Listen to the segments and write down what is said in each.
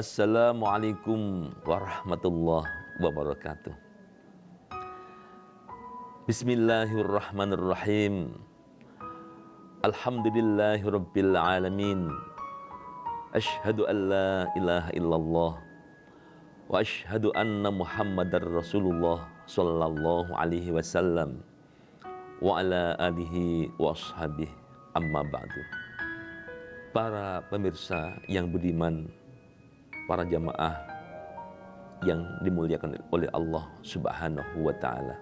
Assalamualaikum warahmatullahi wabarakatuh. Bismillahirrahmanirrahim. Alhamdulillahirabbil alamin. Ashhadu an la ilaha illallah wa ashhadu anna Muhammadar Rasulullah sallallahu alaihi wasallam wa ala alihi wa ashabihi amma ba'du. Para pemirsa yang budiman, para jamaah yang dimuliakan oleh Allah Subhanahu wa taala.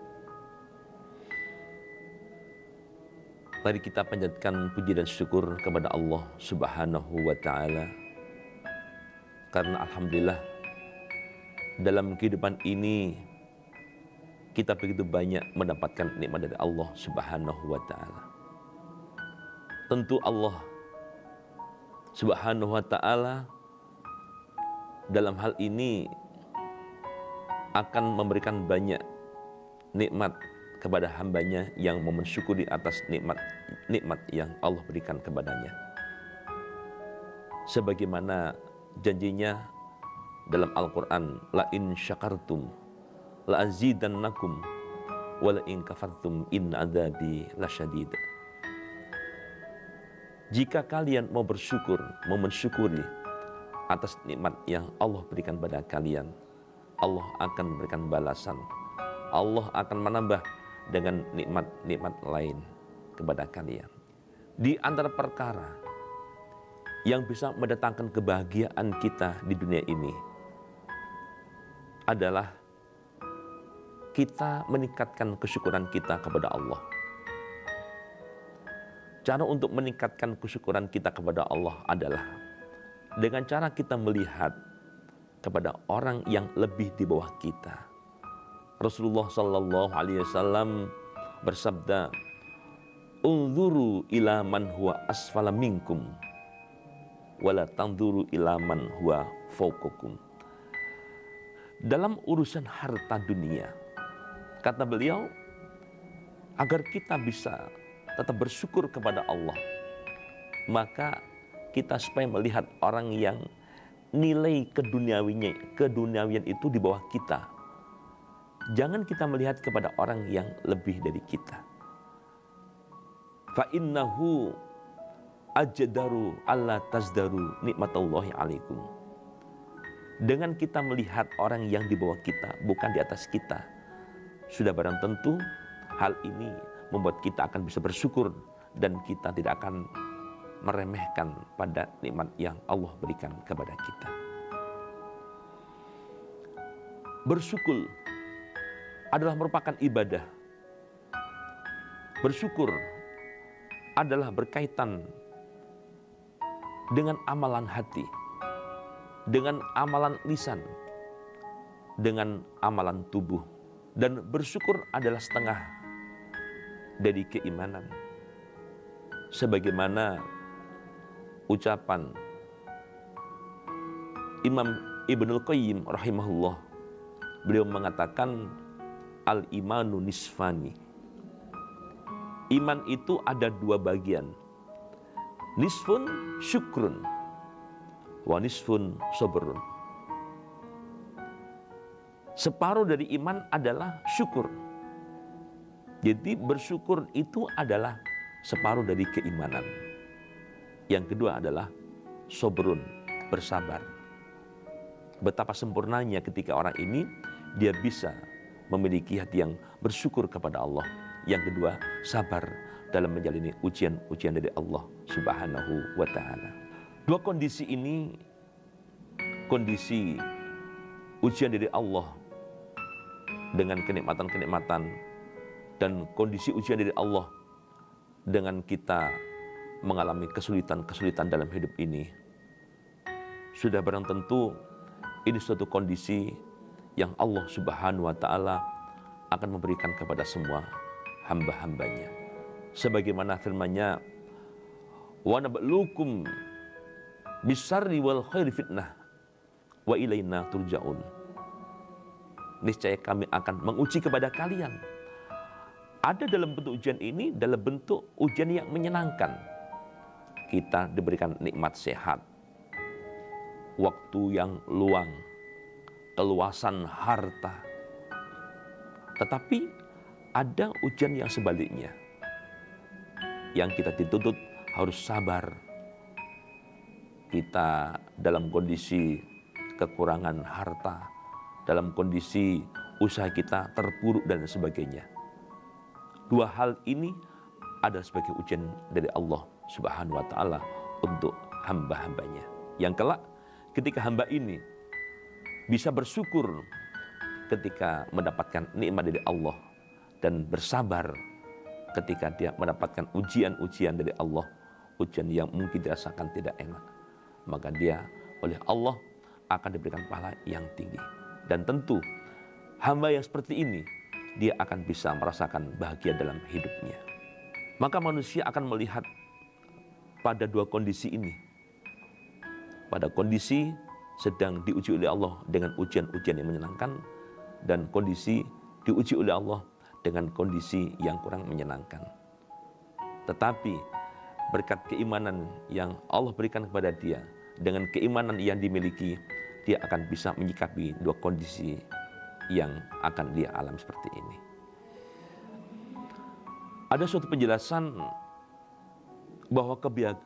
Mari kita panjatkan puji dan syukur kepada Allah Subhanahu wa taala. Karena alhamdulillah dalam kehidupan ini kita begitu banyak mendapatkan nikmat dari Allah Subhanahu wa taala. Tentu Allah Subhanahu wa taala dalam hal ini akan memberikan banyak nikmat kepada hambanya yang mensyukuri atas nikmat nikmat yang Allah berikan kepadanya. Sebagaimana janjinya dalam Al-Quran, La in syakartum, la azidannakum, wa la in kafartum in adabi lasyadid. Jika kalian mau bersyukur, mau mensyukuri atas nikmat yang Allah berikan pada kalian, Allah akan memberikan balasan. Allah akan menambah dengan nikmat-nikmat lain kepada kalian. Di antara perkara yang bisa mendatangkan kebahagiaan kita di dunia ini adalah kita meningkatkan kesyukuran kita kepada Allah. Cara untuk meningkatkan kesyukuran kita kepada Allah adalah dengan cara kita melihat kepada orang yang lebih di bawah kita Rasulullah Sallallahu Alaihi Wasallam bersabda, "Unzuru ila man huwa asfala minkum, wala tanzuru ila huwa faukukum." Dalam urusan harta dunia, kata beliau, agar kita bisa tetap bersyukur kepada Allah, maka kita supaya melihat orang yang nilai keduniawinya, keduniawian itu di bawah kita, jangan kita melihat kepada orang yang lebih dari kita. Fa innahu ajdaru alla tazdaru nikmatallahi alaikum. Dengan kita melihat orang yang di bawah kita, bukan di atas kita, sudah barang tentu hal ini membuat kita akan bisa bersyukur dan kita tidak akan meremehkan pada nikmat yang Allah berikan kepada kita. Bersyukur adalah merupakan ibadah. Bersyukur adalah berkaitan dengan amalan hati, dengan amalan lisan, dengan amalan tubuh. Dan bersyukur adalah setengah dari keimanan. Sebagaimana ucapan Imam Ibnul Qayyim rahimahullah beliau mengatakan al imanu nisfani. Iman itu ada dua bagian. Nisfun syukrun. Wa nisfun sobrun. Separuh dari iman adalah syukur. Jadi bersyukur itu adalah separuh dari keimanan. Yang kedua adalah sobrun, bersabar. Betapa sempurnanya ketika orang ini dia bisa memiliki hati yang bersyukur kepada Allah. Yang kedua, sabar dalam menjalani ujian-ujian dari Allah Subhanahu wa taala. Dua kondisi ini kondisi ujian dari Allah dengan kenikmatan-kenikmatan dan kondisi ujian dari Allah dengan kita mengalami kesulitan-kesulitan dalam hidup ini. Sudah barang tentu ini suatu kondisi yang Allah Subhanahu wa taala akan memberikan kepada semua hamba-hambanya. Sebagaimana firman-Nya, "Wa nabluukum bisarri wal khairi fitnah wa ilaina turja'un." Niscaya kami akan menguji kepada kalian. Ada dalam bentuk ujian ini dalam bentuk ujian yang menyenangkan. Kita diberikan nikmat sehat. waktu yang luang, keluasan harta. Tetapi ada ujian yang sebaliknya. Yang kita dituntut harus sabar. Kita dalam kondisi kekurangan harta, dalam kondisi usaha kita terpuruk dan sebagainya. Dua hal ini adalah sebagai ujian dari Allah Subhanahu wa taala untuk hamba-hambanya. Yang kelak ketika hamba ini bisa bersyukur ketika mendapatkan nikmat dari Allah dan bersabar ketika dia mendapatkan ujian-ujian dari Allah, ujian yang mungkin dirasakan tidak enak, maka dia oleh Allah akan diberikan pahala yang tinggi. Dan tentu hamba yang seperti ini dia akan bisa merasakan bahagia dalam hidupnya. Maka manusia akan melihat pada dua kondisi ini. Pada kondisi sedang diuji oleh Allah dengan ujian-ujian yang menyenangkan dan kondisi diuji oleh Allah dengan kondisi yang kurang menyenangkan. Tetapi berkat keimanan yang Allah berikan kepada dia dengan keimanan yang dimiliki dia akan bisa menyikapi dua kondisi yang akan dia alami seperti ini. Ada suatu penjelasan bahwa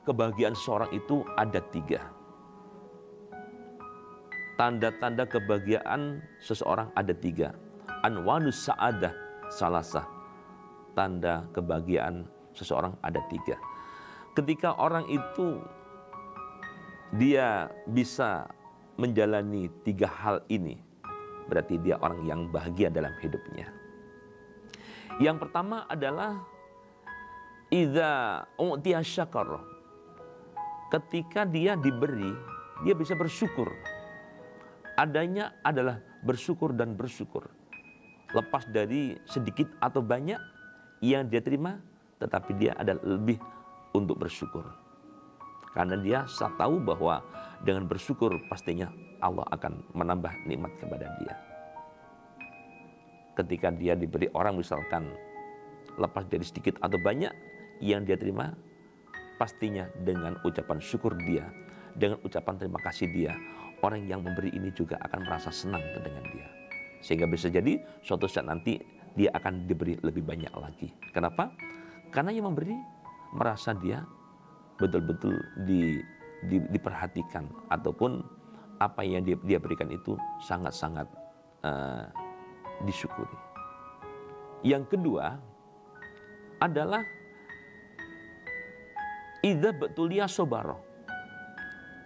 kebahagiaan seorang itu ada tiga. Tanda-tanda kebahagiaan seseorang ada tiga. Anwanus sa'adah salasah. Tanda kebahagiaan seseorang ada tiga. Ketika orang itu dia bisa menjalani tiga hal ini, berarti dia orang yang bahagia dalam hidupnya. Yang pertama adalah idza u'tiya syakar. Ketika dia diberi, dia bisa bersyukur. Adanya adalah bersyukur dan bersyukur. Lepas dari sedikit atau banyak yang dia terima, tetapi dia ada lebih untuk bersyukur. Karena dia tahu bahwa dengan bersyukur pastinya Allah akan menambah nikmat kepada dia. Ketika dia diberi orang misalkan lepas dari sedikit atau banyak yang dia terima, pastinya dengan ucapan syukur dia, dengan ucapan terima kasih dia, orang yang memberi ini juga akan merasa senang dengan dia. Sehingga bisa jadi suatu saat nanti dia akan diberi lebih banyak lagi. Kenapa? Karena yang memberi merasa dia betul-betul di di, diperhatikan ataupun apa yang dia, dia berikan itu sangat-sangat uh, disyukuri. Yang kedua adalah ida betulia sobaro.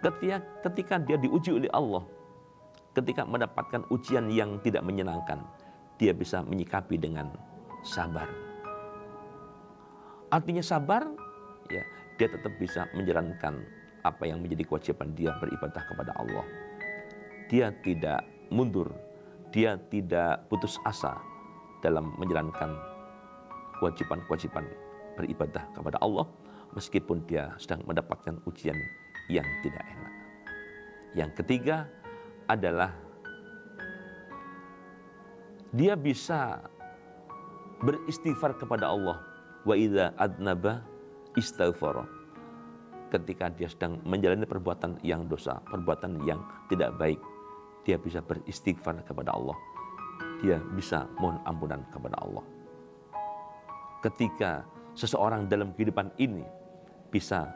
Ketika, ketika dia diuji oleh Allah, ketika mendapatkan ujian yang tidak menyenangkan, dia bisa menyikapi dengan sabar. Artinya sabar, ya dia tetap bisa menjalankan apa yang menjadi kewajiban dia beribadah kepada Allah. Dia tidak mundur, dia tidak putus asa dalam menjalankan kewajiban-kewajiban beribadah kepada Allah meskipun dia sedang mendapatkan ujian yang tidak enak. Yang ketiga adalah dia bisa beristighfar kepada Allah wa idza adnaba istighfar ketika dia sedang menjalani perbuatan yang dosa, perbuatan yang tidak baik, dia bisa beristighfar kepada Allah. Dia bisa mohon ampunan kepada Allah. Ketika seseorang dalam kehidupan ini bisa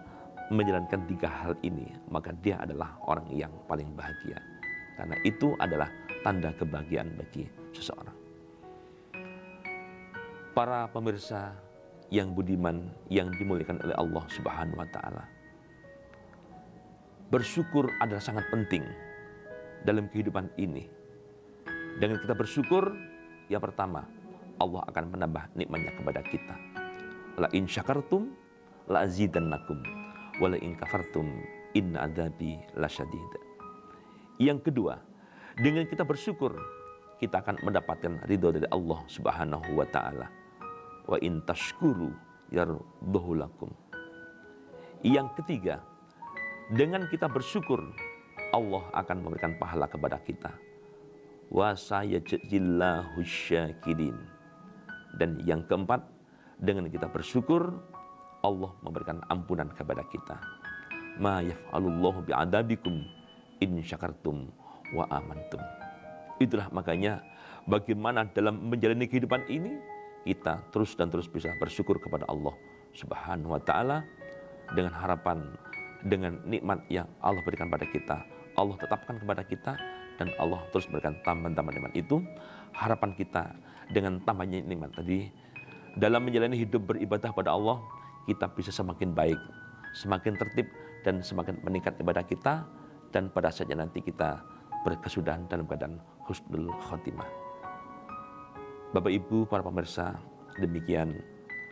menjalankan tiga hal ini, maka dia adalah orang yang paling bahagia. Karena itu adalah tanda kebahagiaan bagi seseorang. Para pemirsa yang budiman yang dimuliakan oleh Allah Subhanahu wa taala bersyukur adalah sangat penting dalam kehidupan ini. Dengan kita bersyukur, yang pertama, Allah akan menambah nikmatnya kepada kita. La in syakartum la azidannakum wa la in kafartum inna adzabi lasyadid. Yang kedua, dengan kita bersyukur, kita akan mendapatkan ridho dari Allah Subhanahu wa taala. Wa in tashkuru yarduhu lakum. Yang ketiga, dengan kita bersyukur, Allah akan memberikan pahala kepada kita. Wa sayajillahu syakirin. Dan yang keempat, dengan kita bersyukur, Allah memberikan ampunan kepada kita. Ma yaf'alullahu bi'adabikum in syakartum wa amantum. Itulah makanya bagaimana dalam menjalani kehidupan ini kita terus dan terus bisa bersyukur kepada Allah Subhanahu wa taala dengan harapan dengan nikmat yang Allah berikan pada kita. Allah tetapkan kepada kita dan Allah terus berikan tambahan-tambahan nikmat itu. Harapan kita dengan tambahnya nikmat tadi dalam menjalani hidup beribadah pada Allah kita bisa semakin baik, semakin tertib dan semakin meningkat ibadah kita dan pada saatnya nanti kita berkesudahan dalam keadaan husnul khotimah. Bapak Ibu, para pemirsa, demikian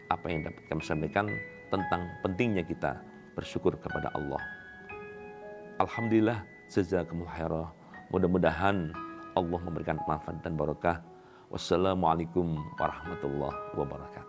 apa yang dapat kami sampaikan tentang pentingnya kita bersyukur kepada Allah. Alhamdulillah, jazakumullah khairah. Mudah-mudahan Allah memberikan manfaat dan barokah. Wassalamualaikum warahmatullahi wabarakatuh.